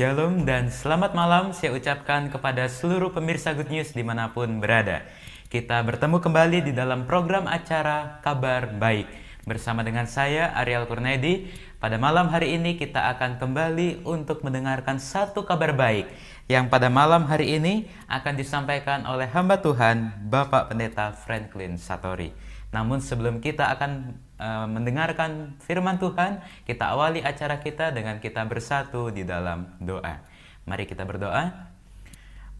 Shalom dan selamat malam saya ucapkan kepada seluruh pemirsa Good News di mana pun berada. Kita bertemu kembali di dalam program acara Kabar Baik. Bersama dengan saya Ariel Kurnedi, pada malam hari ini kita akan kembali untuk mendengarkan satu kabar baik yang pada malam hari ini akan disampaikan oleh hamba Tuhan Bapak Pendeta Franklin Satori. Namun sebelum kita akan uh, mendengarkan firman Tuhan, kita awali acara kita dengan kita bersatu di dalam doa. Mari kita berdoa.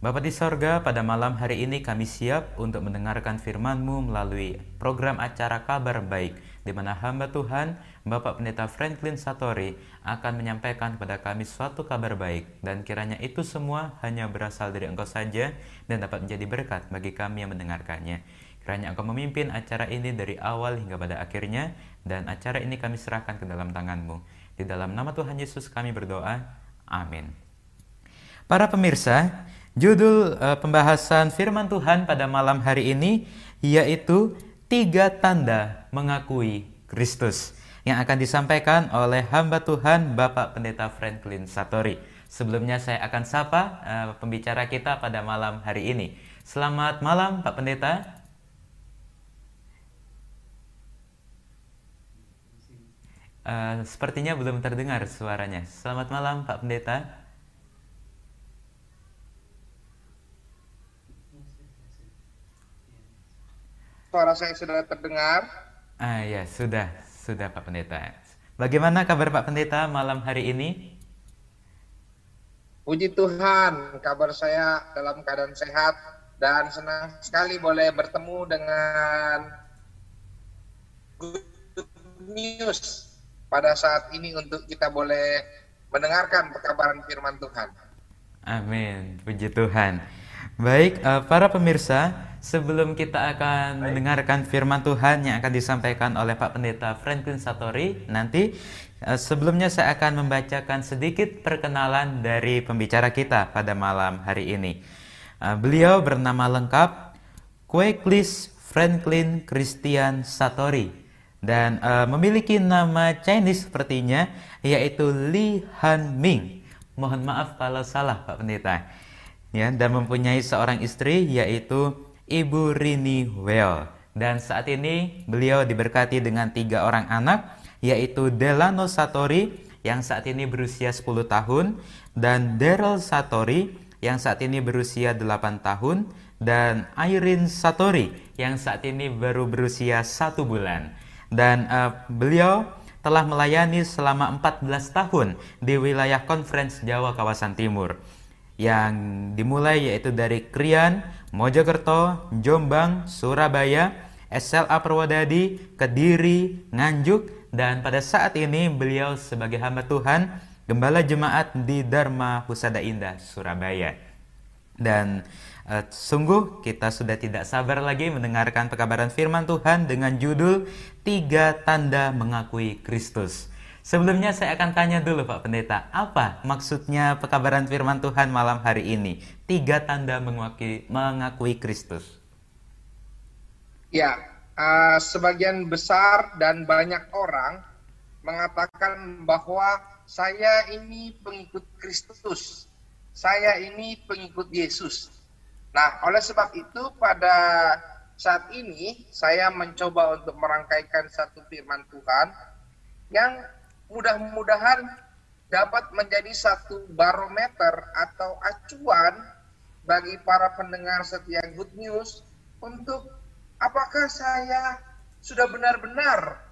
Bapak di sorga, pada malam hari ini kami siap untuk mendengarkan firman-Mu melalui program acara Kabar Baik, di mana hamba Tuhan, Bapak Pendeta Franklin Satori, akan menyampaikan kepada kami suatu kabar baik, dan kiranya itu semua hanya berasal dari Engkau saja dan dapat menjadi berkat bagi kami yang mendengarkannya. Kiranya Engkau memimpin acara ini dari awal hingga pada akhirnya, dan acara ini kami serahkan ke dalam tangan-Mu. Di dalam nama Tuhan Yesus kami berdoa. Amin. Para pemirsa, judul uh, pembahasan firman Tuhan pada malam hari ini yaitu tiga tanda mengakui Kristus yang akan disampaikan oleh hamba Tuhan Bapak Pendeta Franklin Satori. Sebelumnya saya akan sapa uh, pembicara kita pada malam hari ini. Selamat malam Pak Pendeta. Uh, sepertinya belum terdengar suaranya. Selamat malam, Pak Pendeta. Suara saya sudah terdengar. Ah ya, sudah, sudah Pak Pendeta. Bagaimana kabar Pak Pendeta malam hari ini? Puji Tuhan, kabar saya dalam keadaan sehat dan senang sekali boleh bertemu dengan Good News pada saat ini untuk kita boleh mendengarkan pekabaran firman Tuhan. Amin, puji Tuhan. Baik, uh, para pemirsa, sebelum kita akan Baik. mendengarkan firman Tuhan yang akan disampaikan oleh Pak Pendeta Franklin Satori, nanti uh, sebelumnya saya akan membacakan sedikit perkenalan dari pembicara kita pada malam hari ini. Uh, beliau bernama lengkap Kweklis Franklin Christian Satori dan uh, memiliki nama Chinese sepertinya yaitu Li Han Ming. Mohon maaf kalau salah Pak Pendeta. Ya, dan mempunyai seorang istri yaitu Ibu Rini Well. Dan saat ini beliau diberkati dengan tiga orang anak yaitu Delano Satori yang saat ini berusia 10 tahun dan Daryl Satori yang saat ini berusia 8 tahun dan Irene Satori yang saat ini baru berusia satu bulan dan uh, beliau telah melayani selama 14 tahun di wilayah Conference Jawa kawasan Timur yang dimulai yaitu dari Krian, Mojokerto, Jombang, Surabaya, SLA Purwodadi, Kediri, Nganjuk dan pada saat ini beliau sebagai hamba Tuhan gembala jemaat di Dharma Husada Indah Surabaya. Dan Uh, sungguh kita sudah tidak sabar lagi mendengarkan pekabaran firman Tuhan dengan judul Tiga Tanda Mengakui Kristus. Sebelumnya saya akan tanya dulu Pak Pendeta, apa maksudnya pekabaran firman Tuhan malam hari ini? Tiga tanda mengakui, mengakui Kristus. Ya, uh, sebagian besar dan banyak orang mengatakan bahwa saya ini pengikut Kristus, saya ini pengikut Yesus. Nah, oleh sebab itu pada saat ini saya mencoba untuk merangkaikan satu firman Tuhan yang mudah-mudahan dapat menjadi satu barometer atau acuan bagi para pendengar setia Good News untuk apakah saya sudah benar-benar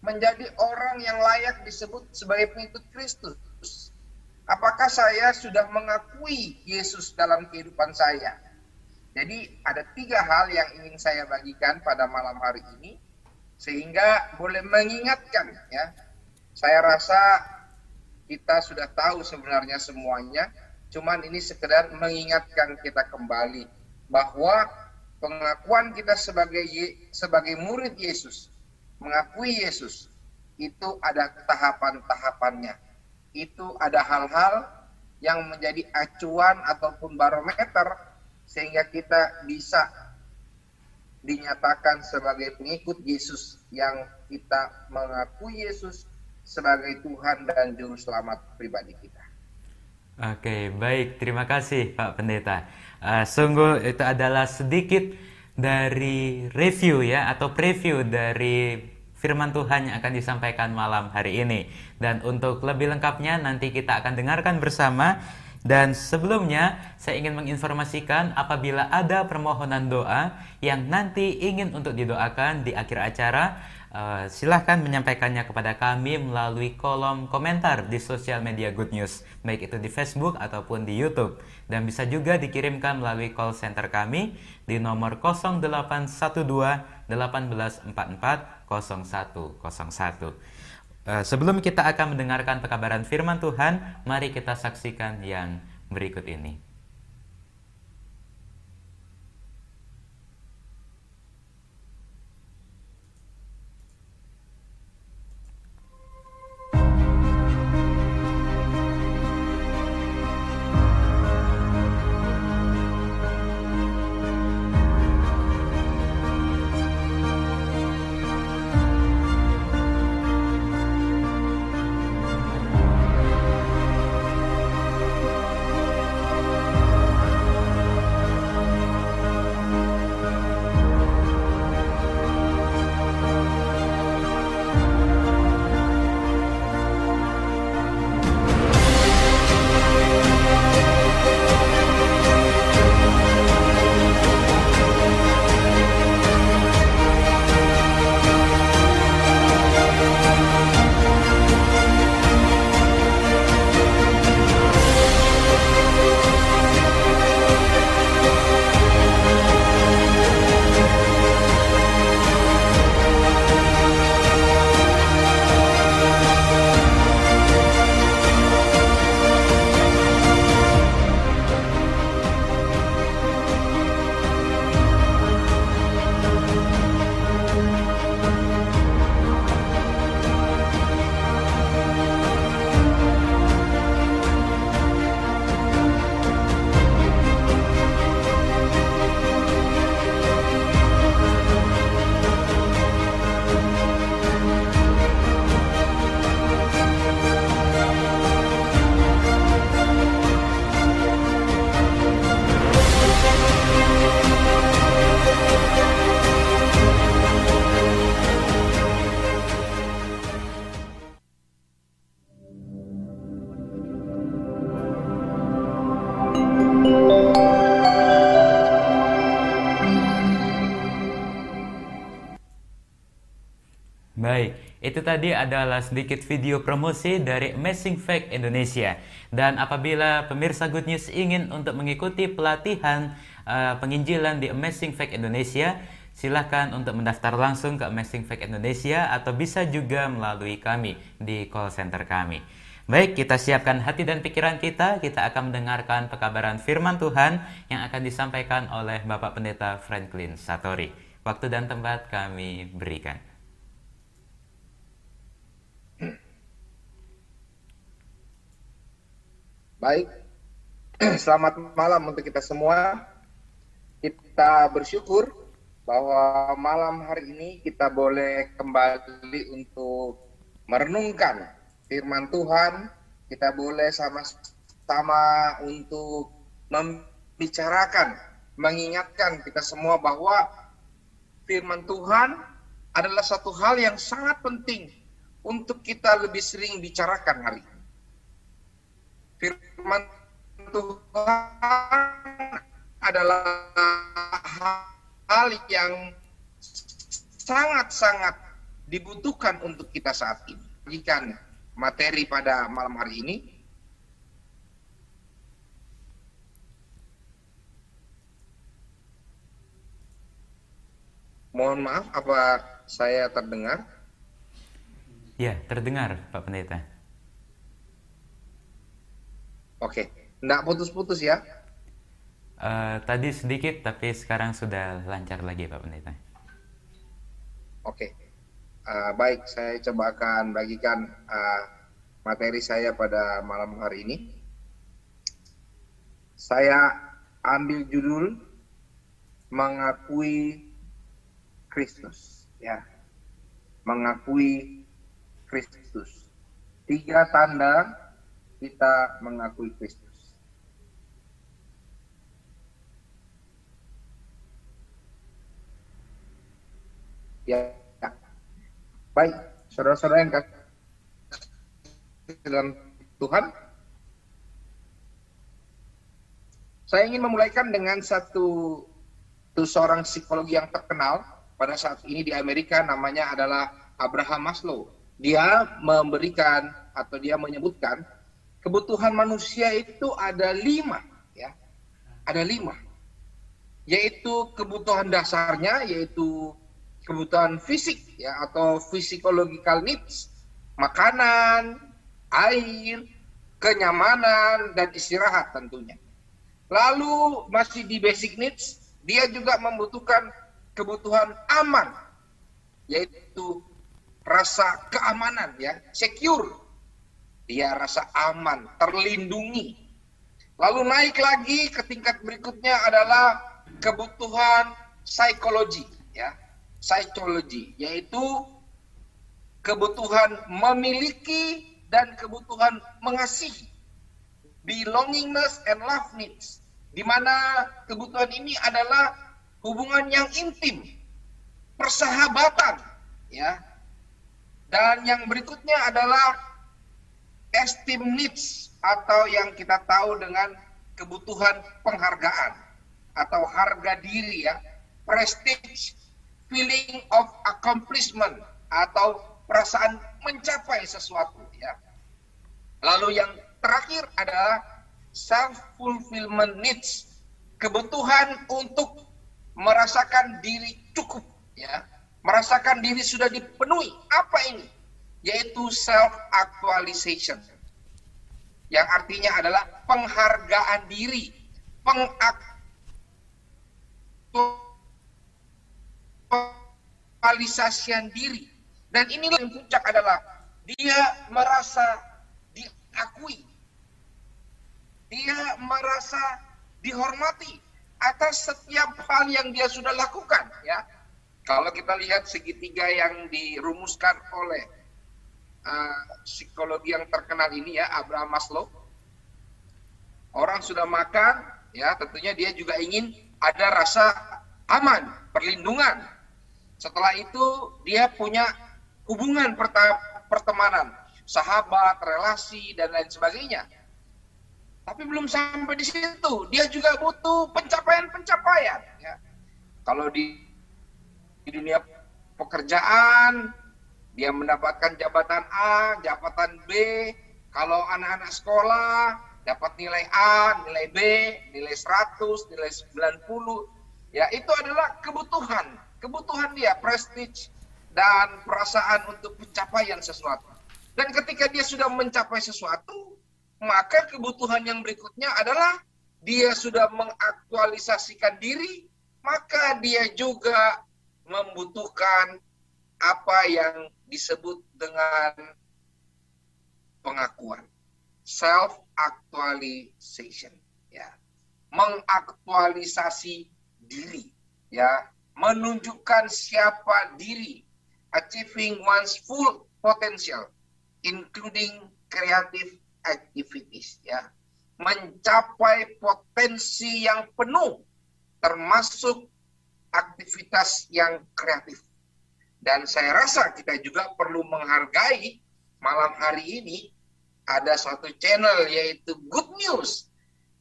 menjadi orang yang layak disebut sebagai pengikut Kristus. Apakah saya sudah mengakui Yesus dalam kehidupan saya? Jadi ada tiga hal yang ingin saya bagikan pada malam hari ini sehingga boleh mengingatkan ya. Saya rasa kita sudah tahu sebenarnya semuanya, cuman ini sekedar mengingatkan kita kembali bahwa pengakuan kita sebagai sebagai murid Yesus, mengakui Yesus itu ada tahapan-tahapannya. Itu ada hal-hal yang menjadi acuan ataupun barometer sehingga kita bisa dinyatakan sebagai pengikut Yesus yang kita mengakui Yesus sebagai Tuhan dan Juru Selamat pribadi kita. Oke, baik. Terima kasih Pak Pendeta. Uh, sungguh itu adalah sedikit dari review ya atau preview dari firman Tuhan yang akan disampaikan malam hari ini. Dan untuk lebih lengkapnya nanti kita akan dengarkan bersama dan sebelumnya saya ingin menginformasikan apabila ada permohonan doa yang nanti ingin untuk didoakan di akhir acara uh, silahkan menyampaikannya kepada kami melalui kolom komentar di sosial media Good News baik itu di Facebook ataupun di YouTube dan bisa juga dikirimkan melalui call center kami di nomor 0812 1844 0101. Eh, sebelum kita akan mendengarkan pekabaran firman Tuhan, mari kita saksikan yang berikut ini. Itu tadi adalah sedikit video promosi dari Amazing Fact Indonesia. Dan apabila pemirsa Good News ingin untuk mengikuti pelatihan uh, penginjilan di Amazing Fact Indonesia, silahkan untuk mendaftar langsung ke Amazing Fact Indonesia atau bisa juga melalui kami di call center kami. Baik, kita siapkan hati dan pikiran kita. Kita akan mendengarkan pekabaran firman Tuhan yang akan disampaikan oleh Bapak Pendeta Franklin Satori. Waktu dan tempat kami berikan. Baik, selamat malam untuk kita semua. Kita bersyukur bahwa malam hari ini kita boleh kembali untuk merenungkan firman Tuhan. Kita boleh sama-sama untuk membicarakan, mengingatkan kita semua bahwa firman Tuhan adalah satu hal yang sangat penting untuk kita lebih sering bicarakan hari firman Tuhan adalah hal yang sangat-sangat dibutuhkan untuk kita saat ini. Bagikan materi pada malam hari ini. Mohon maaf, apa saya terdengar? Ya, terdengar Pak Pendeta. Oke, nggak putus-putus ya? Uh, tadi sedikit, tapi sekarang sudah lancar lagi Pak Pendeta. Oke, uh, baik. Saya coba akan bagikan uh, materi saya pada malam hari ini. Saya ambil judul mengakui Kristus, ya, mengakui Kristus. Tiga tanda kita mengakui Kristus. Ya, baik, saudara-saudara yang kasih dalam Tuhan, saya ingin memulaikan dengan satu, satu seorang psikologi yang terkenal pada saat ini di Amerika namanya adalah Abraham Maslow. Dia memberikan atau dia menyebutkan kebutuhan manusia itu ada lima, ya, ada lima, yaitu kebutuhan dasarnya yaitu kebutuhan fisik ya atau physiological needs, makanan, air, kenyamanan dan istirahat tentunya. Lalu masih di basic needs, dia juga membutuhkan kebutuhan aman, yaitu rasa keamanan ya, secure. Dia rasa aman, terlindungi. Lalu naik lagi ke tingkat berikutnya adalah kebutuhan psikologi ya, psikologi yaitu kebutuhan memiliki dan kebutuhan mengasihi belongingness and love needs di mana kebutuhan ini adalah hubungan yang intim, persahabatan, ya. Dan yang berikutnya adalah esteem needs atau yang kita tahu dengan kebutuhan penghargaan atau harga diri ya, prestige, feeling of accomplishment atau perasaan mencapai sesuatu ya. Lalu yang terakhir adalah self fulfillment needs, kebutuhan untuk merasakan diri cukup ya, merasakan diri sudah dipenuhi. Apa ini? Yaitu self actualization. Yang artinya adalah penghargaan diri, pengaktualisasian diri. Dan inilah yang puncak adalah dia merasa diakui dia merasa dihormati atas setiap hal yang dia sudah lakukan ya kalau kita lihat segitiga yang dirumuskan oleh uh, psikologi yang terkenal ini ya Abraham Maslow orang sudah makan ya tentunya dia juga ingin ada rasa aman perlindungan setelah itu dia punya hubungan pertemanan sahabat relasi dan lain sebagainya tapi belum sampai di situ. Dia juga butuh pencapaian-pencapaian. Ya. Kalau di, di dunia pekerjaan, dia mendapatkan jabatan A, jabatan B. Kalau anak-anak sekolah, dapat nilai A, nilai B, nilai 100, nilai 90. Ya, itu adalah kebutuhan. Kebutuhan dia, prestige dan perasaan untuk pencapaian sesuatu. Dan ketika dia sudah mencapai sesuatu, maka kebutuhan yang berikutnya adalah dia sudah mengaktualisasikan diri, maka dia juga membutuhkan apa yang disebut dengan pengakuan. Self actualization ya. Mengaktualisasi diri ya. Menunjukkan siapa diri achieving one's full potential including creative activities ya. Mencapai potensi yang penuh termasuk aktivitas yang kreatif dan saya rasa kita juga perlu menghargai malam hari ini ada satu channel yaitu Good News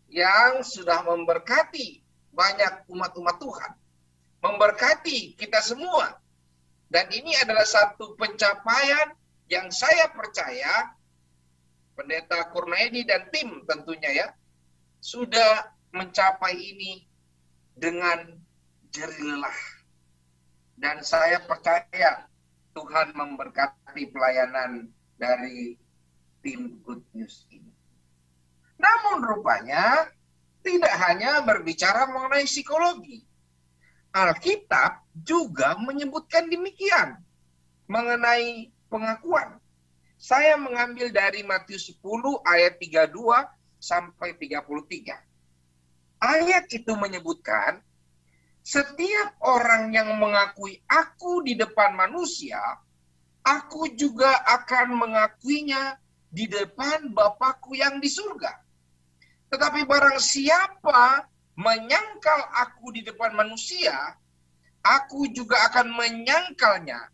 yang sudah memberkati banyak umat-umat Tuhan memberkati kita semua dan ini adalah satu pencapaian yang saya percaya Pendeta Kurnaidi dan tim tentunya ya sudah mencapai ini dengan jerih lelah. Dan saya percaya Tuhan memberkati pelayanan dari tim Good News ini. Namun rupanya tidak hanya berbicara mengenai psikologi. Alkitab juga menyebutkan demikian mengenai pengakuan. Saya mengambil dari Matius 10 ayat 32 sampai 33. Ayat itu menyebutkan setiap orang yang mengakui aku di depan manusia, aku juga akan mengakuinya di depan Bapakku yang di surga. Tetapi barang siapa menyangkal aku di depan manusia, aku juga akan menyangkalnya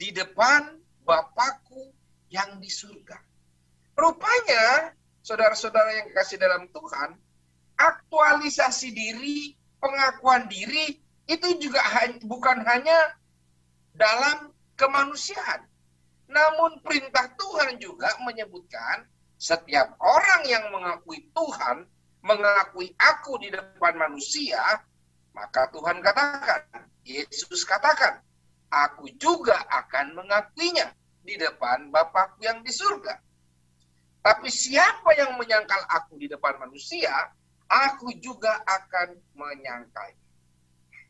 di depan Bapakku yang di surga. Rupanya, saudara-saudara yang kasih dalam Tuhan, aktualisasi diri, pengakuan diri, itu juga bukan hanya dalam kemanusiaan. Namun perintah Tuhan juga menyebutkan setiap orang yang mengakui Tuhan, mengakui aku di depan manusia, maka Tuhan katakan, Yesus katakan, aku juga akan mengakuinya di depan Bapakku yang di surga. Tapi siapa yang menyangkal aku di depan manusia, aku juga akan menyangkalnya.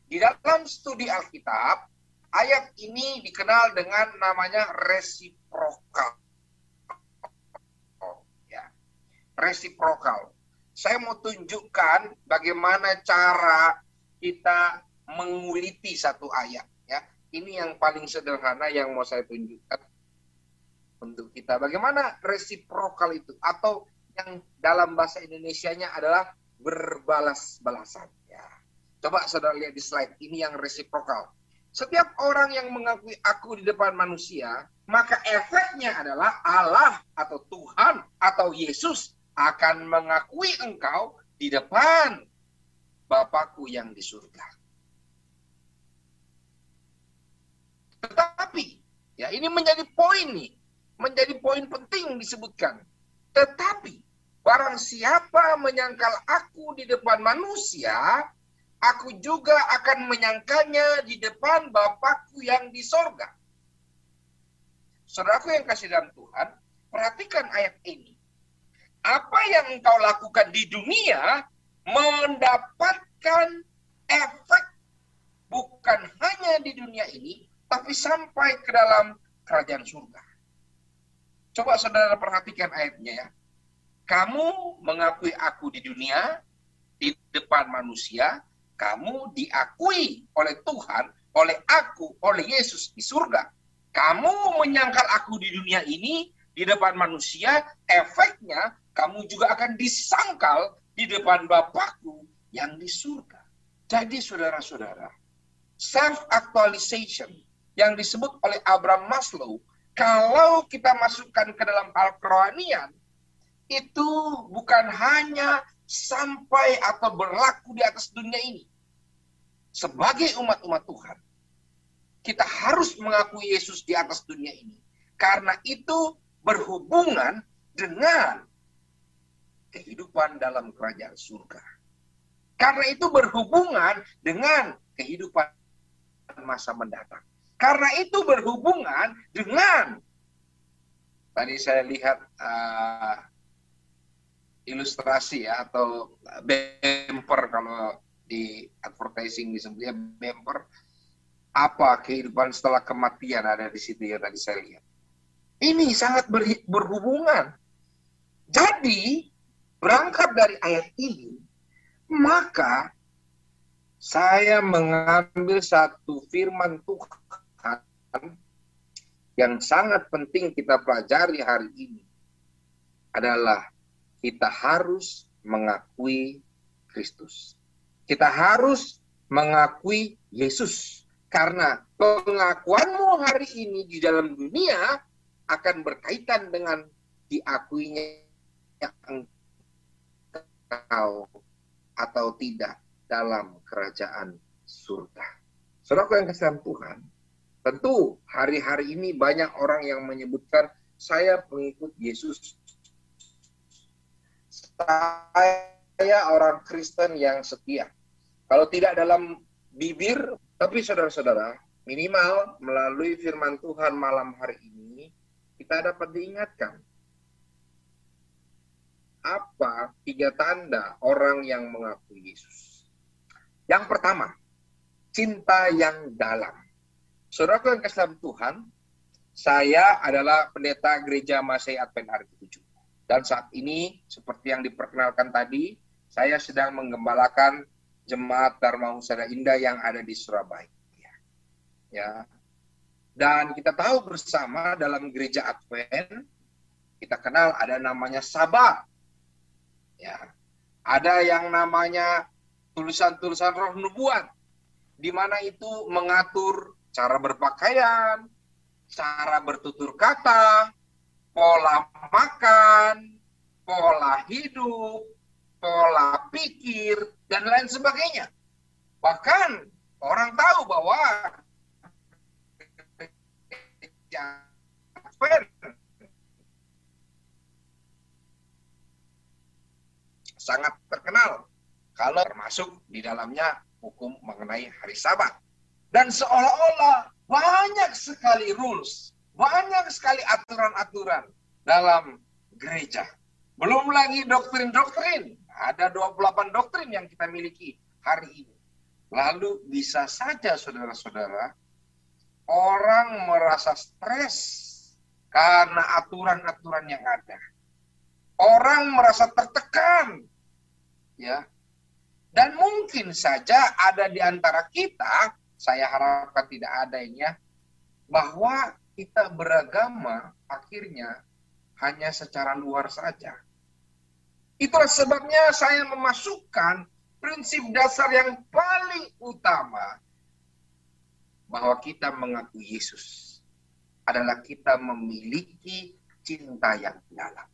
Di dalam studi Alkitab, ayat ini dikenal dengan namanya resiprokal. Ya, resiprokal. Saya mau tunjukkan bagaimana cara kita menguliti satu ayat. Ya, ini yang paling sederhana yang mau saya tunjukkan untuk kita. Bagaimana resiprokal itu atau yang dalam bahasa Indonesia-nya adalah berbalas-balasan. Ya. Coba saudara lihat di slide ini yang resiprokal. Setiap orang yang mengakui aku di depan manusia, maka efeknya adalah Allah atau Tuhan atau Yesus akan mengakui engkau di depan Bapakku yang di surga. Tetapi, ya ini menjadi poin nih, menjadi poin penting disebutkan. Tetapi, barang siapa menyangkal aku di depan manusia, aku juga akan menyangkanya di depan Bapakku yang di sorga. Saudaraku yang kasih dalam Tuhan, perhatikan ayat ini. Apa yang engkau lakukan di dunia mendapatkan efek bukan hanya di dunia ini, tapi sampai ke dalam kerajaan surga. Coba saudara perhatikan ayatnya ya. Kamu mengakui aku di dunia, di depan manusia, kamu diakui oleh Tuhan, oleh aku, oleh Yesus di surga. Kamu menyangkal aku di dunia ini, di depan manusia, efeknya kamu juga akan disangkal di depan Bapakku yang di surga. Jadi saudara-saudara, self-actualization yang disebut oleh Abraham Maslow, kalau kita masukkan ke dalam hal kerohanian, itu bukan hanya sampai atau berlaku di atas dunia ini. Sebagai umat-umat Tuhan, kita harus mengakui Yesus di atas dunia ini. Karena itu berhubungan dengan kehidupan dalam kerajaan surga. Karena itu berhubungan dengan kehidupan masa mendatang. Karena itu berhubungan dengan tadi saya lihat uh, ilustrasi ya atau bumper kalau di advertising disebutnya bumper apa kehidupan setelah kematian ada di situ ya tadi saya lihat. Ini sangat ber, berhubungan. Jadi berangkat dari ayat ini maka saya mengambil satu firman Tuhan yang sangat penting kita pelajari hari ini adalah kita harus mengakui Kristus. Kita harus mengakui Yesus. Karena pengakuanmu hari ini di dalam dunia akan berkaitan dengan diakuinya engkau atau tidak dalam kerajaan surga. Saudara yang kasih Tuhan, tentu hari-hari ini banyak orang yang menyebutkan saya pengikut Yesus saya orang Kristen yang setia. Kalau tidak dalam bibir, tapi saudara-saudara, minimal melalui firman Tuhan malam hari ini, kita dapat diingatkan. Apa tiga tanda orang yang mengaku Yesus? Yang pertama, cinta yang dalam. Saudara yang kesal Tuhan, saya adalah pendeta gereja Masai Advent hari ke-7. Dan saat ini, seperti yang diperkenalkan tadi, saya sedang menggembalakan jemaat Dharma Husada Indah yang ada di Surabaya. Ya. Dan kita tahu bersama dalam gereja Advent, kita kenal ada namanya Sabat. Ya. Ada yang namanya tulisan-tulisan roh nubuat. di mana itu mengatur cara berpakaian, cara bertutur kata, pola makan, pola hidup, pola pikir, dan lain sebagainya. Bahkan orang tahu bahwa sangat terkenal kalau termasuk di dalamnya hukum mengenai hari Sabat. Dan seolah-olah banyak sekali rules, banyak sekali aturan-aturan dalam gereja. Belum lagi doktrin-doktrin. Ada 28 doktrin yang kita miliki hari ini. Lalu bisa saja saudara-saudara, orang merasa stres karena aturan-aturan yang ada. Orang merasa tertekan. Ya. Dan mungkin saja ada di antara kita, saya harapkan tidak ada ini ya, bahwa kita beragama akhirnya hanya secara luar saja. Itulah sebabnya saya memasukkan prinsip dasar yang paling utama bahwa kita mengaku Yesus adalah kita memiliki cinta yang dalam.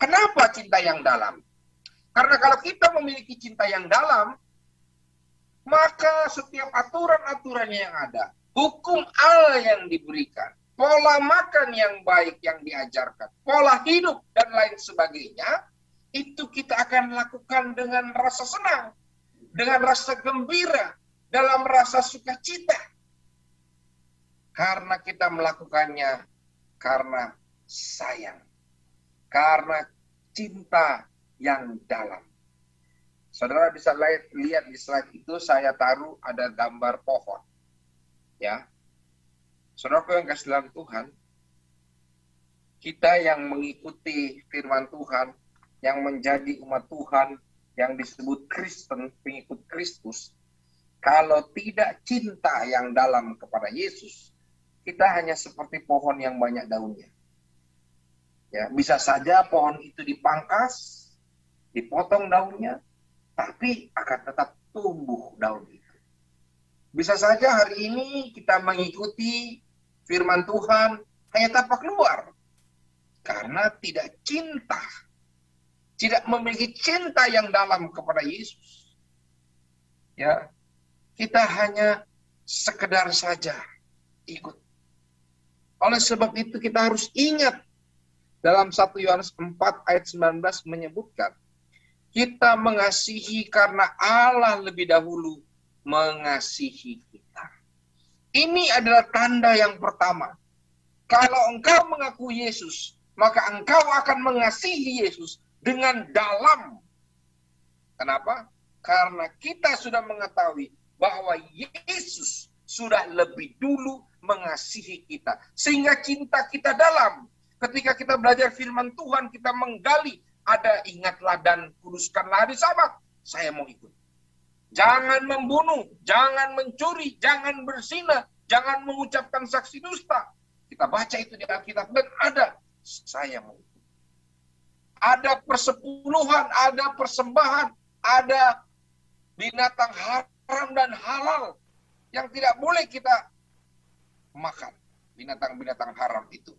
Kenapa cinta yang dalam? Karena kalau kita memiliki cinta yang dalam, maka setiap aturan-aturan yang ada, hukum Allah yang diberikan, pola makan yang baik yang diajarkan, pola hidup dan lain sebagainya, itu kita akan lakukan dengan rasa senang, dengan rasa gembira, dalam rasa sukacita. Karena kita melakukannya karena sayang, karena cinta yang dalam. Saudara bisa lihat di slide itu saya taruh ada gambar pohon. Ya, Saudara yang kasih dalam Tuhan, kita yang mengikuti firman Tuhan, yang menjadi umat Tuhan, yang disebut Kristen, pengikut Kristus, kalau tidak cinta yang dalam kepada Yesus, kita hanya seperti pohon yang banyak daunnya. Ya, bisa saja pohon itu dipangkas, dipotong daunnya, tapi akan tetap tumbuh daun itu. Bisa saja hari ini kita mengikuti firman Tuhan hanya tapak luar. Karena tidak cinta. Tidak memiliki cinta yang dalam kepada Yesus. Ya, kita hanya sekedar saja ikut. Oleh sebab itu kita harus ingat dalam 1 Yohanes 4 ayat 19 menyebutkan kita mengasihi karena Allah lebih dahulu mengasihi kita. Ini adalah tanda yang pertama. Kalau engkau mengaku Yesus, maka engkau akan mengasihi Yesus dengan dalam. Kenapa? Karena kita sudah mengetahui bahwa Yesus sudah lebih dulu mengasihi kita. Sehingga cinta kita dalam. Ketika kita belajar firman Tuhan, kita menggali, ada ingatlah dan kuduskanlah hari sabat. Saya mau ikut. Jangan membunuh, jangan mencuri, jangan bersina, jangan mengucapkan saksi dusta. Kita baca itu di Alkitab dan ada saya mau. Ada persepuluhan, ada persembahan, ada binatang haram dan halal yang tidak boleh kita makan. Binatang-binatang haram itu.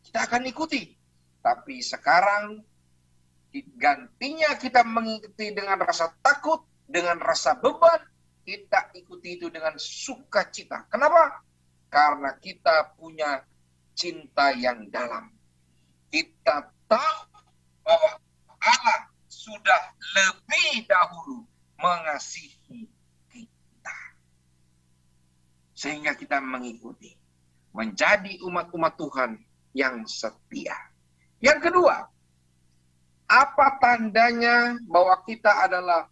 Kita akan ikuti. Tapi sekarang gantinya kita mengikuti dengan rasa takut, dengan rasa beban, kita ikuti itu dengan sukacita. Kenapa? Karena kita punya cinta yang dalam. Kita tahu bahwa Allah sudah lebih dahulu mengasihi kita. Sehingga kita mengikuti. Menjadi umat-umat Tuhan yang setia. Yang kedua, apa tandanya bahwa kita adalah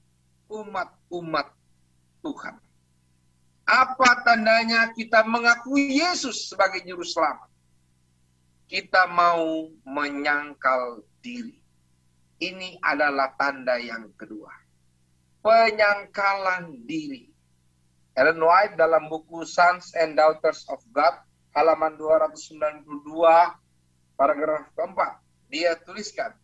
umat-umat Tuhan. Apa tandanya kita mengakui Yesus sebagai juru selamat? Kita mau menyangkal diri. Ini adalah tanda yang kedua. Penyangkalan diri. Ellen White dalam buku Sons and Daughters of God, halaman 292, paragraf keempat, dia tuliskan,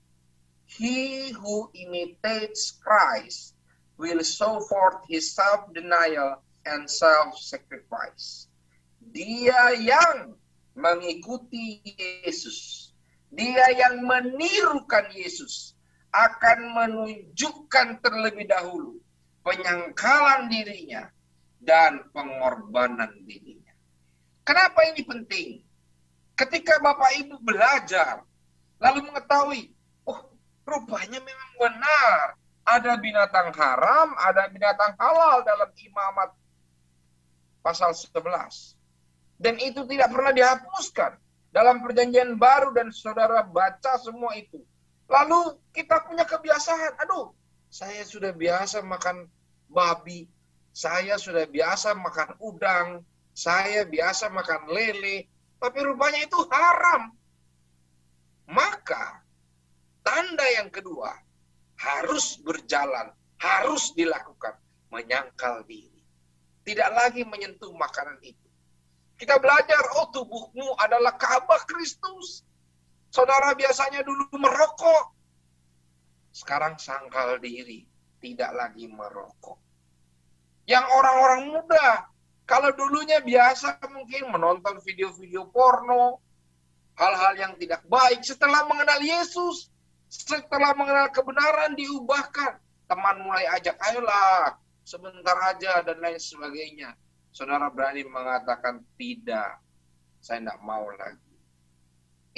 He who imitates Christ will show forth his self-denial and self-sacrifice. Dia yang mengikuti Yesus, dia yang menirukan Yesus, akan menunjukkan terlebih dahulu penyangkalan dirinya dan pengorbanan dirinya. Kenapa ini penting? Ketika Bapak Ibu belajar, lalu mengetahui, oh rupanya memang benar ada binatang haram, ada binatang halal dalam imamat pasal 11. Dan itu tidak pernah dihapuskan dalam perjanjian baru dan saudara baca semua itu. Lalu kita punya kebiasaan, aduh, saya sudah biasa makan babi, saya sudah biasa makan udang, saya biasa makan lele, tapi rupanya itu haram. Maka tanda yang kedua, harus berjalan, harus dilakukan, menyangkal diri. Tidak lagi menyentuh makanan itu. Kita belajar, oh tubuhmu adalah Ka'bah Kristus. Saudara biasanya dulu merokok. Sekarang sangkal diri, tidak lagi merokok. Yang orang-orang muda, kalau dulunya biasa mungkin menonton video-video porno, hal-hal yang tidak baik, setelah mengenal Yesus, setelah mengenal kebenaran diubahkan. Teman mulai ajak, ayolah, sebentar aja, dan lain sebagainya. Saudara berani mengatakan tidak, saya tidak mau lagi.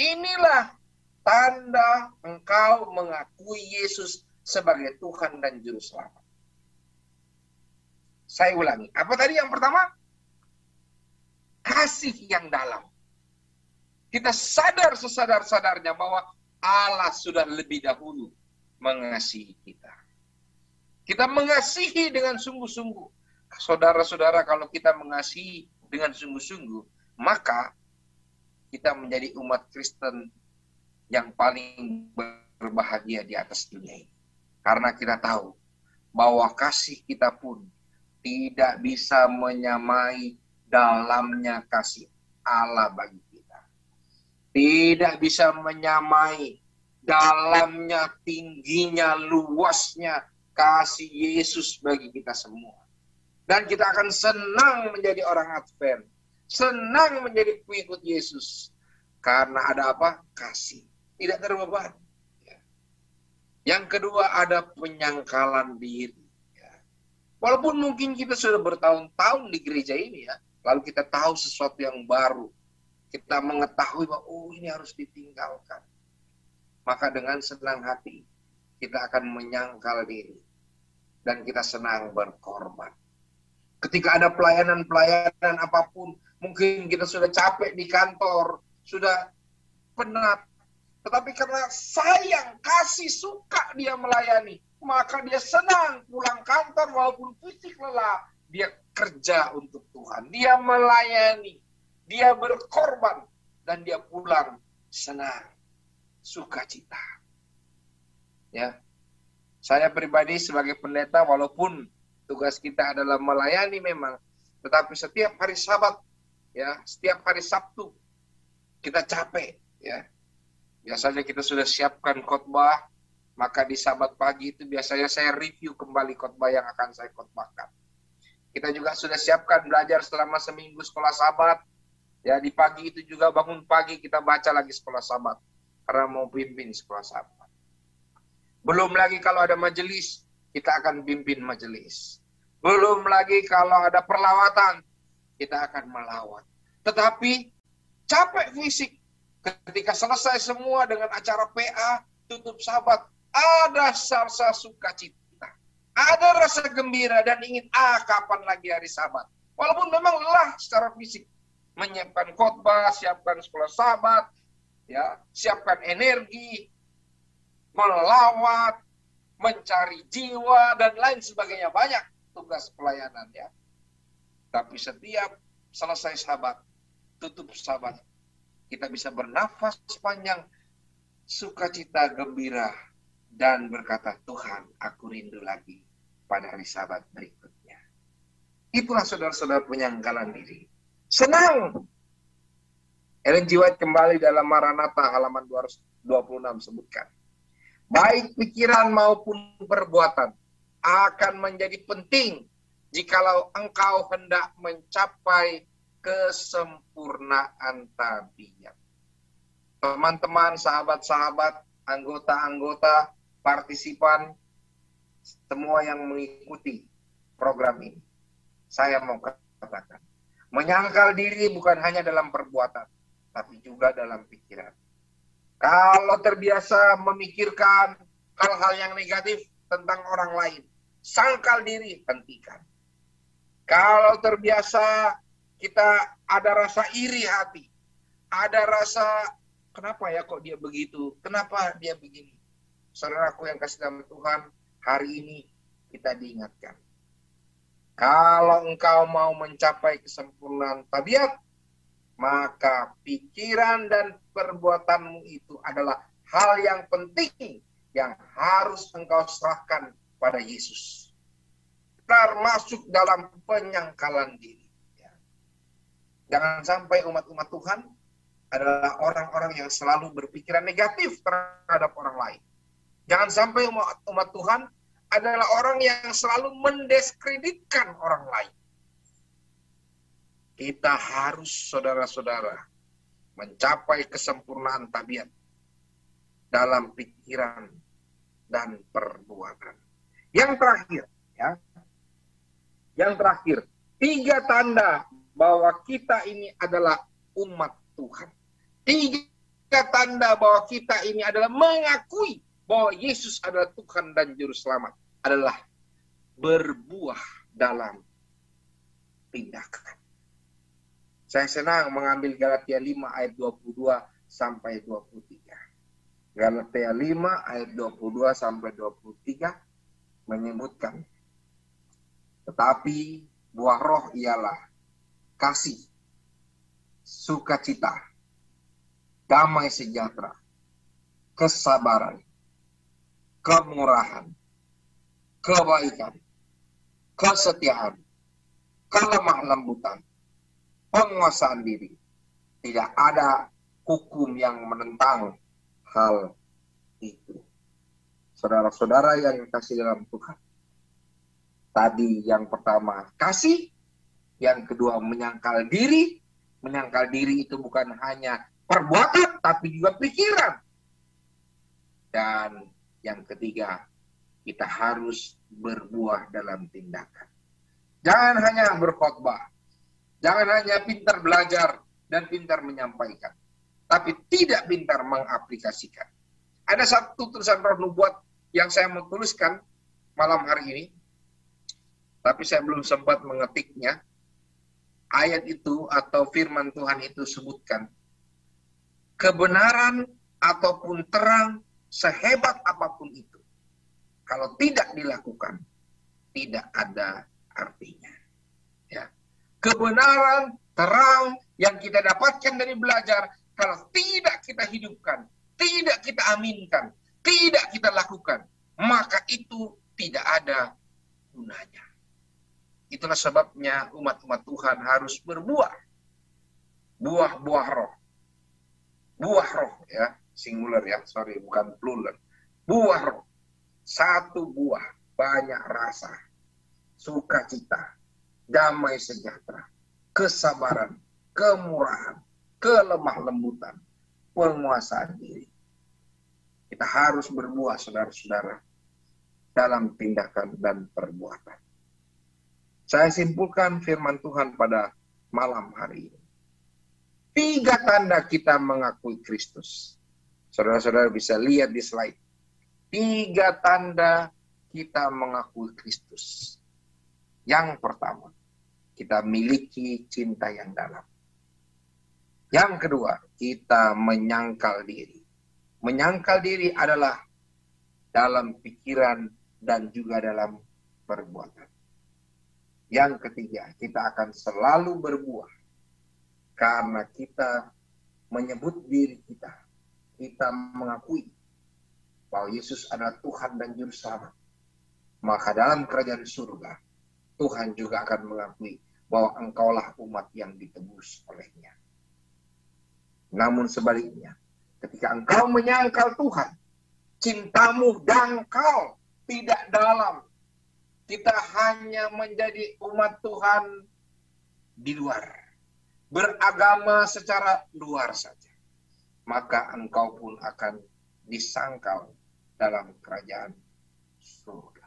Inilah tanda engkau mengakui Yesus sebagai Tuhan dan Juru Selamat. Saya ulangi, apa tadi yang pertama? Kasih yang dalam. Kita sadar sesadar-sadarnya bahwa Allah sudah lebih dahulu mengasihi kita. Kita mengasihi dengan sungguh-sungguh. Saudara-saudara, kalau kita mengasihi dengan sungguh-sungguh, maka kita menjadi umat Kristen yang paling berbahagia di atas dunia ini. Karena kita tahu bahwa kasih kita pun tidak bisa menyamai dalamnya kasih Allah bagi tidak bisa menyamai dalamnya, tingginya, luasnya kasih Yesus bagi kita semua. Dan kita akan senang menjadi orang Advent. Senang menjadi pengikut Yesus. Karena ada apa? Kasih. Tidak terbeban. Ya. Yang kedua ada penyangkalan diri. Ya. Walaupun mungkin kita sudah bertahun-tahun di gereja ini ya. Lalu kita tahu sesuatu yang baru kita mengetahui bahwa oh ini harus ditinggalkan. Maka dengan senang hati kita akan menyangkal diri dan kita senang berkorban. Ketika ada pelayanan-pelayanan apa pun, mungkin kita sudah capek di kantor, sudah penat. Tetapi karena sayang, kasih, suka dia melayani, maka dia senang pulang kantor walaupun fisik lelah. Dia kerja untuk Tuhan, dia melayani dia berkorban dan dia pulang senang, sukacita. Ya. Saya pribadi sebagai pendeta walaupun tugas kita adalah melayani memang, tetapi setiap hari Sabat ya, setiap hari Sabtu kita capek ya. Biasanya kita sudah siapkan khotbah, maka di Sabat pagi itu biasanya saya review kembali khotbah yang akan saya khotbahkan. Kita juga sudah siapkan belajar selama seminggu sekolah Sabat, Ya di pagi itu juga bangun pagi kita baca lagi sekolah sabat karena mau pimpin sekolah sabat. Belum lagi kalau ada majelis kita akan pimpin majelis. Belum lagi kalau ada perlawatan kita akan melawat. Tetapi capek fisik ketika selesai semua dengan acara PA tutup sabat ada rasa sukacita. Ada rasa gembira dan ingin ah kapan lagi hari sabat. Walaupun memang lelah secara fisik, menyiapkan khotbah, siapkan sekolah sahabat, ya, siapkan energi, melawat, mencari jiwa dan lain sebagainya banyak tugas pelayanan ya. Tapi setiap selesai sahabat, tutup sahabat, kita bisa bernafas panjang, sukacita gembira dan berkata Tuhan, aku rindu lagi pada hari sahabat berikutnya. Itulah saudara-saudara penyanggalan diri. Senang. Ellen G. White kembali dalam Maranatha halaman 226 sebutkan. Baik pikiran maupun perbuatan akan menjadi penting jikalau engkau hendak mencapai kesempurnaan tabiat. Teman-teman, sahabat-sahabat, anggota-anggota, partisipan, semua yang mengikuti program ini. Saya mau katakan, menyangkal diri bukan hanya dalam perbuatan, tapi juga dalam pikiran. Kalau terbiasa memikirkan hal-hal yang negatif tentang orang lain, sangkal diri, hentikan. Kalau terbiasa kita ada rasa iri hati, ada rasa kenapa ya kok dia begitu, kenapa dia begini. Saudaraku yang kasih dalam Tuhan, hari ini kita diingatkan. Kalau engkau mau mencapai kesempurnaan tabiat, maka pikiran dan perbuatanmu itu adalah hal yang penting yang harus engkau serahkan pada Yesus. Termasuk dalam penyangkalan diri. Ya. Jangan sampai umat-umat Tuhan adalah orang-orang yang selalu berpikiran negatif terhadap orang lain. Jangan sampai umat, umat Tuhan adalah orang yang selalu mendiskreditkan orang lain. Kita harus saudara-saudara mencapai kesempurnaan tabiat dalam pikiran dan perbuatan. Yang terakhir, ya. Yang terakhir, tiga tanda bahwa kita ini adalah umat Tuhan. Tiga tanda bahwa kita ini adalah mengakui bahwa Yesus adalah Tuhan dan Juru Selamat adalah berbuah dalam tindakan. Saya senang mengambil Galatia 5 ayat 22 sampai 23. Galatia 5 ayat 22 sampai 23 menyebutkan tetapi buah roh ialah kasih, sukacita, damai sejahtera, kesabaran, kemurahan, kebaikan, kesetiaan, kelemah lembutan, penguasaan diri. Tidak ada hukum yang menentang hal itu. Saudara-saudara yang kasih dalam Tuhan. Tadi yang pertama kasih, yang kedua menyangkal diri. Menyangkal diri itu bukan hanya perbuatan, tapi juga pikiran. Dan yang ketiga, kita harus berbuah dalam tindakan. Jangan hanya berkhotbah, jangan hanya pintar belajar dan pintar menyampaikan, tapi tidak pintar mengaplikasikan. Ada satu tulisan roh nubuat yang saya mau tuliskan malam hari ini, tapi saya belum sempat mengetiknya. Ayat itu atau firman Tuhan itu sebutkan, kebenaran ataupun terang sehebat apa pun itu, kalau tidak dilakukan, tidak ada artinya. Ya. Kebenaran, terang yang kita dapatkan dari belajar kalau tidak kita hidupkan, tidak kita aminkan, tidak kita lakukan, maka itu tidak ada gunanya. Itulah sebabnya umat-umat Tuhan harus berbuah. Buah-buah roh. Buah roh ya, singular ya, sorry bukan plural. Buah. Satu buah, banyak rasa, sukacita, damai sejahtera, kesabaran, kemurahan, kelemah lembutan, penguasaan diri. Kita harus berbuah, saudara-saudara, dalam tindakan dan perbuatan. Saya simpulkan firman Tuhan pada malam hari ini. Tiga tanda kita mengakui Kristus. Saudara-saudara bisa lihat di slide. Tiga tanda kita mengakui Kristus. Yang pertama, kita miliki cinta yang dalam. Yang kedua, kita menyangkal diri. Menyangkal diri adalah dalam pikiran dan juga dalam perbuatan. Yang ketiga, kita akan selalu berbuah karena kita menyebut diri kita. Kita mengakui bahwa Yesus adalah Tuhan dan Juru Selamat. Maka dalam kerajaan surga, Tuhan juga akan mengakui bahwa engkaulah umat yang ditebus olehnya. Namun sebaliknya, ketika engkau menyangkal Tuhan, cintamu dangkal, tidak dalam. kita hanya menjadi umat Tuhan di luar, beragama secara luar saja, maka engkau pun akan disangkal dalam kerajaan surga.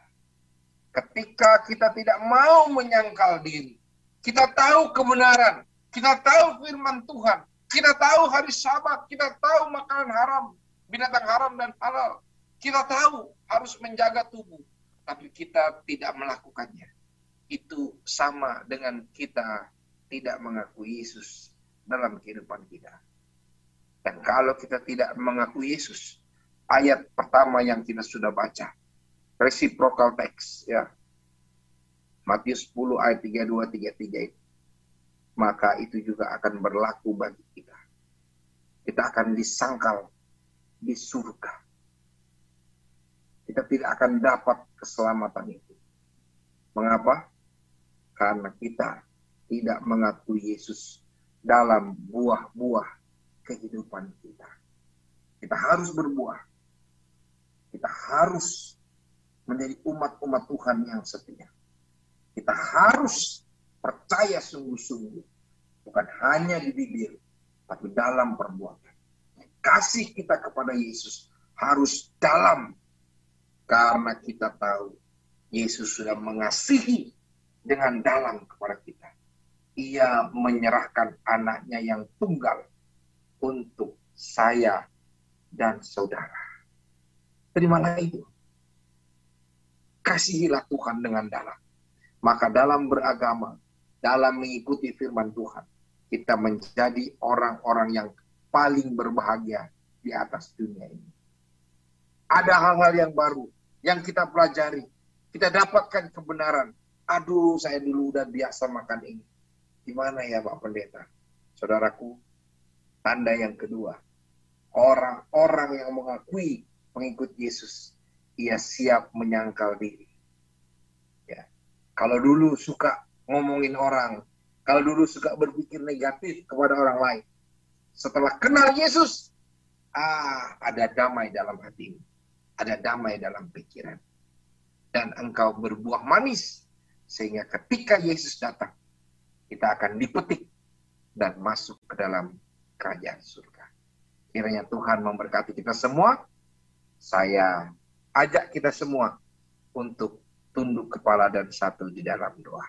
Ketika kita tidak mau menyangkal diri, kita tahu kebenaran, kita tahu firman Tuhan, kita tahu hari sabat, kita tahu makanan haram, binatang haram dan halal. Kita tahu harus menjaga tubuh, tapi kita tidak melakukannya. Itu sama dengan kita tidak mengakui Yesus dalam kehidupan kita. Dan kalau kita tidak mengakui Yesus, ayat pertama yang kita sudah baca, reciprocal text ya. Matius 10 ayat 32 33 itu. Maka itu juga akan berlaku bagi kita. Kita akan disangkal di surga. Kita tidak akan dapat keselamatan itu. Mengapa? Karena kita tidak mengakui Yesus dalam buah-buah kehidupan kita. Kita harus berbuah. Kita harus menjadi umat-umat Tuhan yang setia. Kita harus percaya sungguh-sungguh. Bukan hanya di bibir, tapi dalam perbuatan kasih kita kepada Yesus harus dalam karena kita tahu Yesus sudah mengasihi dengan dalam kepada kita. Ia menyerahkan anaknya yang tunggal untuk saya dan saudara. Terimalah itu. Kasihilah Tuhan dengan dalam. Maka dalam beragama, dalam mengikuti firman Tuhan, kita menjadi orang-orang yang paling berbahagia di atas dunia ini. Ada hal-hal yang baru yang kita pelajari. Kita dapatkan kebenaran. Aduh, saya dulu udah biasa makan ini. Gimana ya Pak Pendeta? Saudaraku, tanda yang kedua. Orang-orang yang mengakui pengikut Yesus, ia siap menyangkal diri. Ya. Kalau dulu suka ngomongin orang, kalau dulu suka berpikir negatif kepada orang lain, setelah kenal Yesus, ah, ada damai dalam hatimu. Ada damai dalam pikiran. Dan engkau berbuah manis. Sehingga ketika Yesus datang, kita akan dipetik dan masuk ke dalam kerajaan surga. Kiranya Tuhan memberkati kita semua. Saya ajak kita semua untuk tunduk kepala dan satu di dalam doa.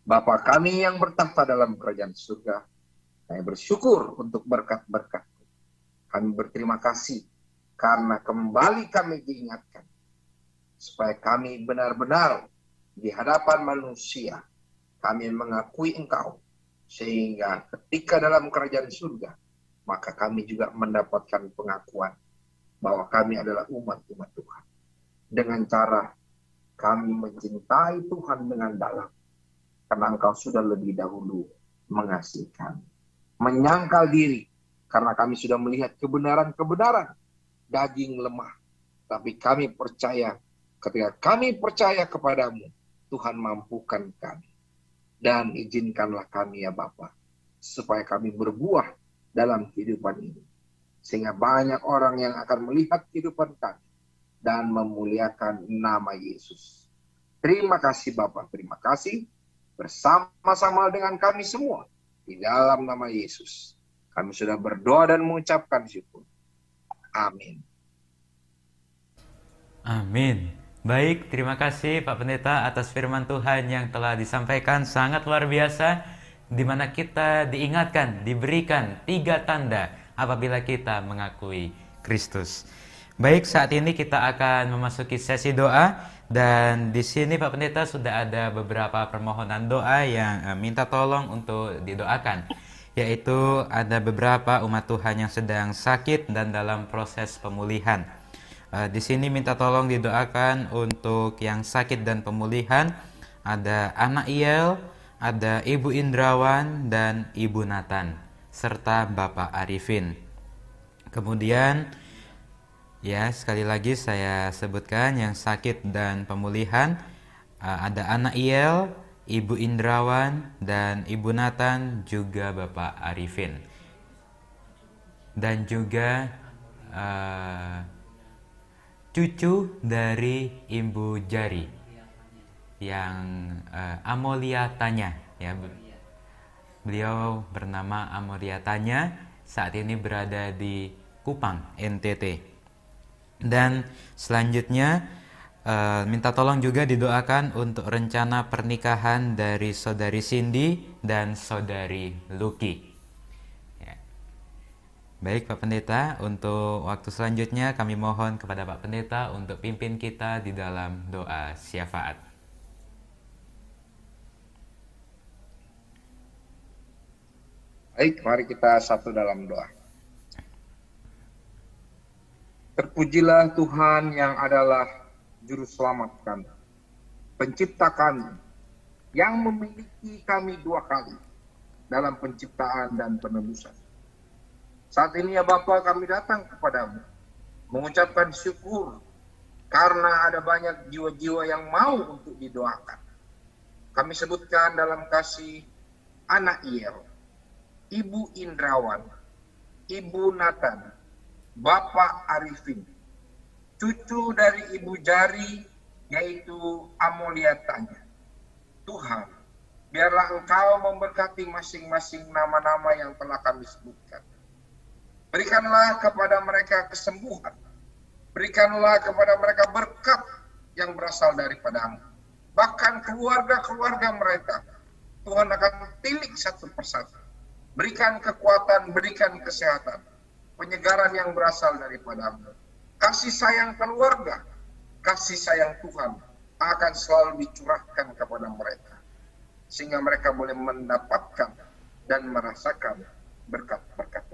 Bapa kami yang bertahta dalam kerajaan surga, kami bersyukur untuk berkat-berkat. Kami berterima kasih karena kembali kami diingatkan. Supaya kami benar-benar di hadapan manusia, kami mengakui engkau. Sehingga ketika dalam kerajaan surga, maka kami juga mendapatkan pengakuan bahwa kami adalah umat-umat Tuhan. Dengan cara kami mencintai Tuhan dengan dalam. Karena engkau sudah lebih dahulu mengasihi kami menyangkal diri karena kami sudah melihat kebenaran-kebenaran daging lemah. Tapi kami percaya ketika kami percaya kepadamu, Tuhan mampukan kami. Dan izinkanlah kami ya Bapa, supaya kami berbuah dalam kehidupan ini. Sehingga banyak orang yang akan melihat kehidupan kami dan memuliakan nama Yesus. Terima kasih Bapak, terima kasih bersama-sama dengan kami semua di dalam nama Yesus. Kami sudah berdoa dan mengucapkan syukur. Amin. Amin. Baik, terima kasih Pak Pendeta atas firman Tuhan yang telah disampaikan sangat luar biasa di mana kita diingatkan, diberikan tiga tanda apabila kita mengakui Kristus. Baik, saat ini kita akan memasuki sesi doa dan di sini Pak Pendeta sudah ada beberapa permohonan doa yang uh, minta tolong untuk didoakan. Yaitu ada beberapa umat Tuhan yang sedang sakit dan dalam proses pemulihan. Uh, di sini minta tolong didoakan untuk yang sakit dan pemulihan. Ada anak Iel, ada Ibu Indrawan dan Ibu Nathan serta Bapak Arifin. Kemudian Ya, sekali lagi saya sebutkan yang sakit dan pemulihan uh, ada anak Iel, Ibu Indrawan dan Ibu Nathan juga Bapak Arifin. Dan juga uh, cucu dari Ibu Jari yang uh, Amolia Tanya ya. Beliau bernama Amolia Tanya, saat ini berada di Kupang, NTT. Dan selanjutnya uh, minta tolong juga didoakan untuk rencana pernikahan dari saudari Cindy dan saudari Lucky. Baik Pak Pendeta, untuk waktu selanjutnya kami mohon kepada Pak Pendeta untuk pimpin kita di dalam doa syafaat. Baik, mari kita satu dalam doa. Terpujilah Tuhan yang adalah juru selamat kami, pencipta kami, yang memiliki kami dua kali dalam penciptaan dan penebusan saat ini ya Bapak kami datang kepadamu mengucapkan syukur karena ada banyak jiwa-jiwa yang mau untuk didoakan. Kami sebutkan dalam kasih anak Iel, Ibu Indrawan, Ibu Nathan, Bapak Arifin, cucu dari Ibu Jari yaitu Amolia Tanya. Tuhan, biarlah Engkau memberkati masing-masing nama-nama yang telah kami sebutkan. Berikanlah kepada mereka kesembuhan. Berikanlah kepada mereka berkat yang berasal daripadamu. Bahkan keluarga-keluarga mereka, Tuhan akan tilik satu persatu. Berikan kekuatan, berikan kesehatan. Penyegaran yang berasal daripadamu. Kasih sayang keluarga, kasih sayang Tuhan akan selalu dicurahkan kepada mereka. Sehingga mereka boleh mendapatkan dan merasakan berkat-berkat.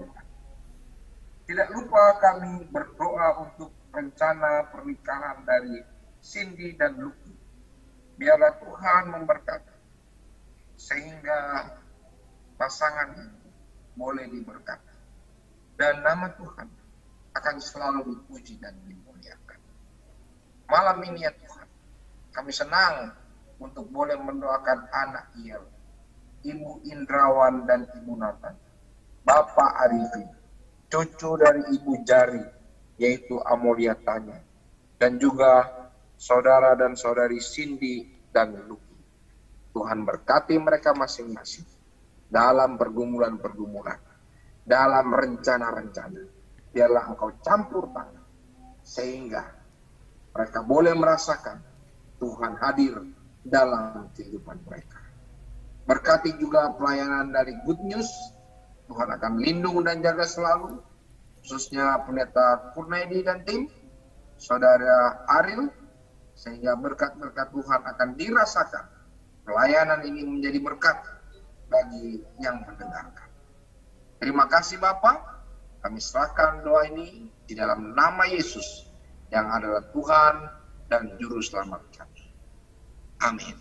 Tidak lupa kami berdoa untuk rencana pernikahan dari Cindy dan Lucky. Biarlah Tuhan memberkati sehingga pasangan boleh diberkati. Dan nama Tuhan akan selalu dipuji dan dimuliakan. Malam ini ya Tuhan, kami senang untuk boleh mendoakan anak Iel, Ibu Indrawan dan Ibu Nathan, Bapak Arifin, cucu dari ibu jari, yaitu Amolia Tanya, dan juga saudara dan saudari Cindy dan Luki. Tuhan berkati mereka masing-masing dalam pergumulan-pergumulan, dalam rencana-rencana. Biarlah engkau campur tangan, sehingga mereka boleh merasakan Tuhan hadir dalam kehidupan mereka. Berkati juga pelayanan dari Good News Tuhan akan lindung dan jaga selalu, khususnya pendeta Kurnaidi dan tim, saudara Aril, sehingga berkat-berkat Tuhan akan dirasakan. Pelayanan ini menjadi berkat bagi yang mendengarkan. Terima kasih Bapak, kami serahkan doa ini di dalam nama Yesus yang adalah Tuhan dan Juru Selamat kami. Amin.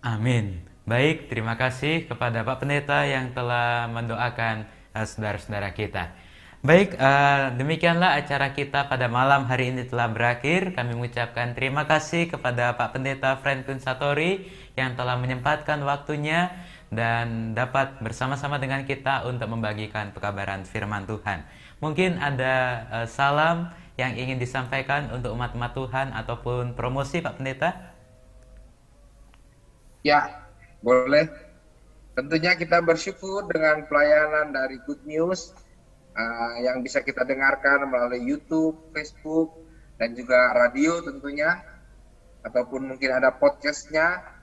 Amin. Baik, terima kasih kepada Pak Pendeta yang telah mendoakan uh, saudara-saudara kita. Baik, uh, demikianlah acara kita pada malam hari ini telah berakhir. Kami mengucapkan terima kasih kepada Pak Pendeta Franklin Satori yang telah menyempatkan waktunya dan dapat bersama-sama dengan kita untuk membagikan pekabaran firman Tuhan. Mungkin ada uh, salam yang ingin disampaikan untuk umat-umat Tuhan ataupun promosi Pak Pendeta? Ya, boleh. Tentunya kita bersyukur dengan pelayanan dari Good News uh, yang bisa kita dengarkan melalui YouTube, Facebook, dan juga radio tentunya, ataupun mungkin ada podcastnya.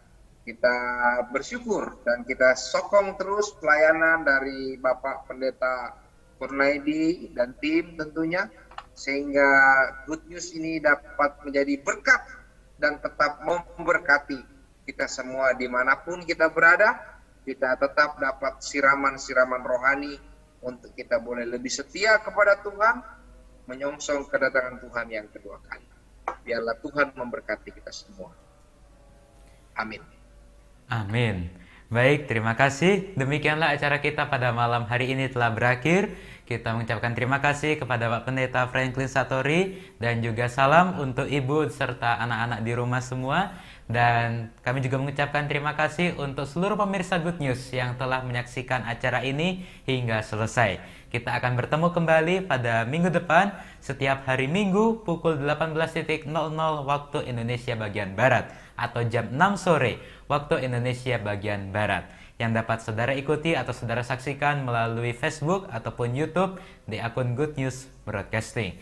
Kita bersyukur dan kita sokong terus pelayanan dari Bapak Pendeta Kurnaidi dan tim tentunya, sehingga Good News ini dapat menjadi berkat dan tetap memberkati kita semua di mana pun kita berada, kita tetap dapat siraman-siraman rohani untuk kita boleh lebih setia kepada Tuhan, menyongsong kedatangan Tuhan yang kedua kali. Biarlah Tuhan memberkati kita semua. Amin. Amin. Baik, terima kasih. Demikianlah acara kita pada malam hari ini telah berakhir. Kita mengucapkan terima kasih kepada Pak Pendeta Franklin Satori dan juga salam untuk ibu serta anak-anak di rumah semua. Dan kami juga mengucapkan terima kasih untuk seluruh pemirsa Good News yang telah menyaksikan acara ini hingga selesai. Kita akan bertemu kembali pada minggu depan setiap hari Minggu pukul 18.00 waktu Indonesia bagian Barat atau jam 6 sore waktu Indonesia bagian Barat yang dapat saudara ikuti atau saudara saksikan melalui Facebook ataupun YouTube di akun Good News Broadcasting.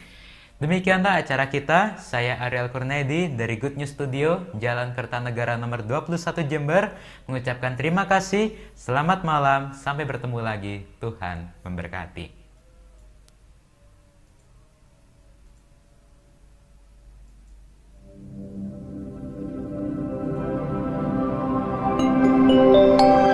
Demikianlah acara kita. Saya Ariel Kurnedi dari Good News Studio, Jalan Kertanegara nomor 21 Jember, mengucapkan terima kasih. Selamat malam, sampai bertemu lagi. Tuhan memberkati. Música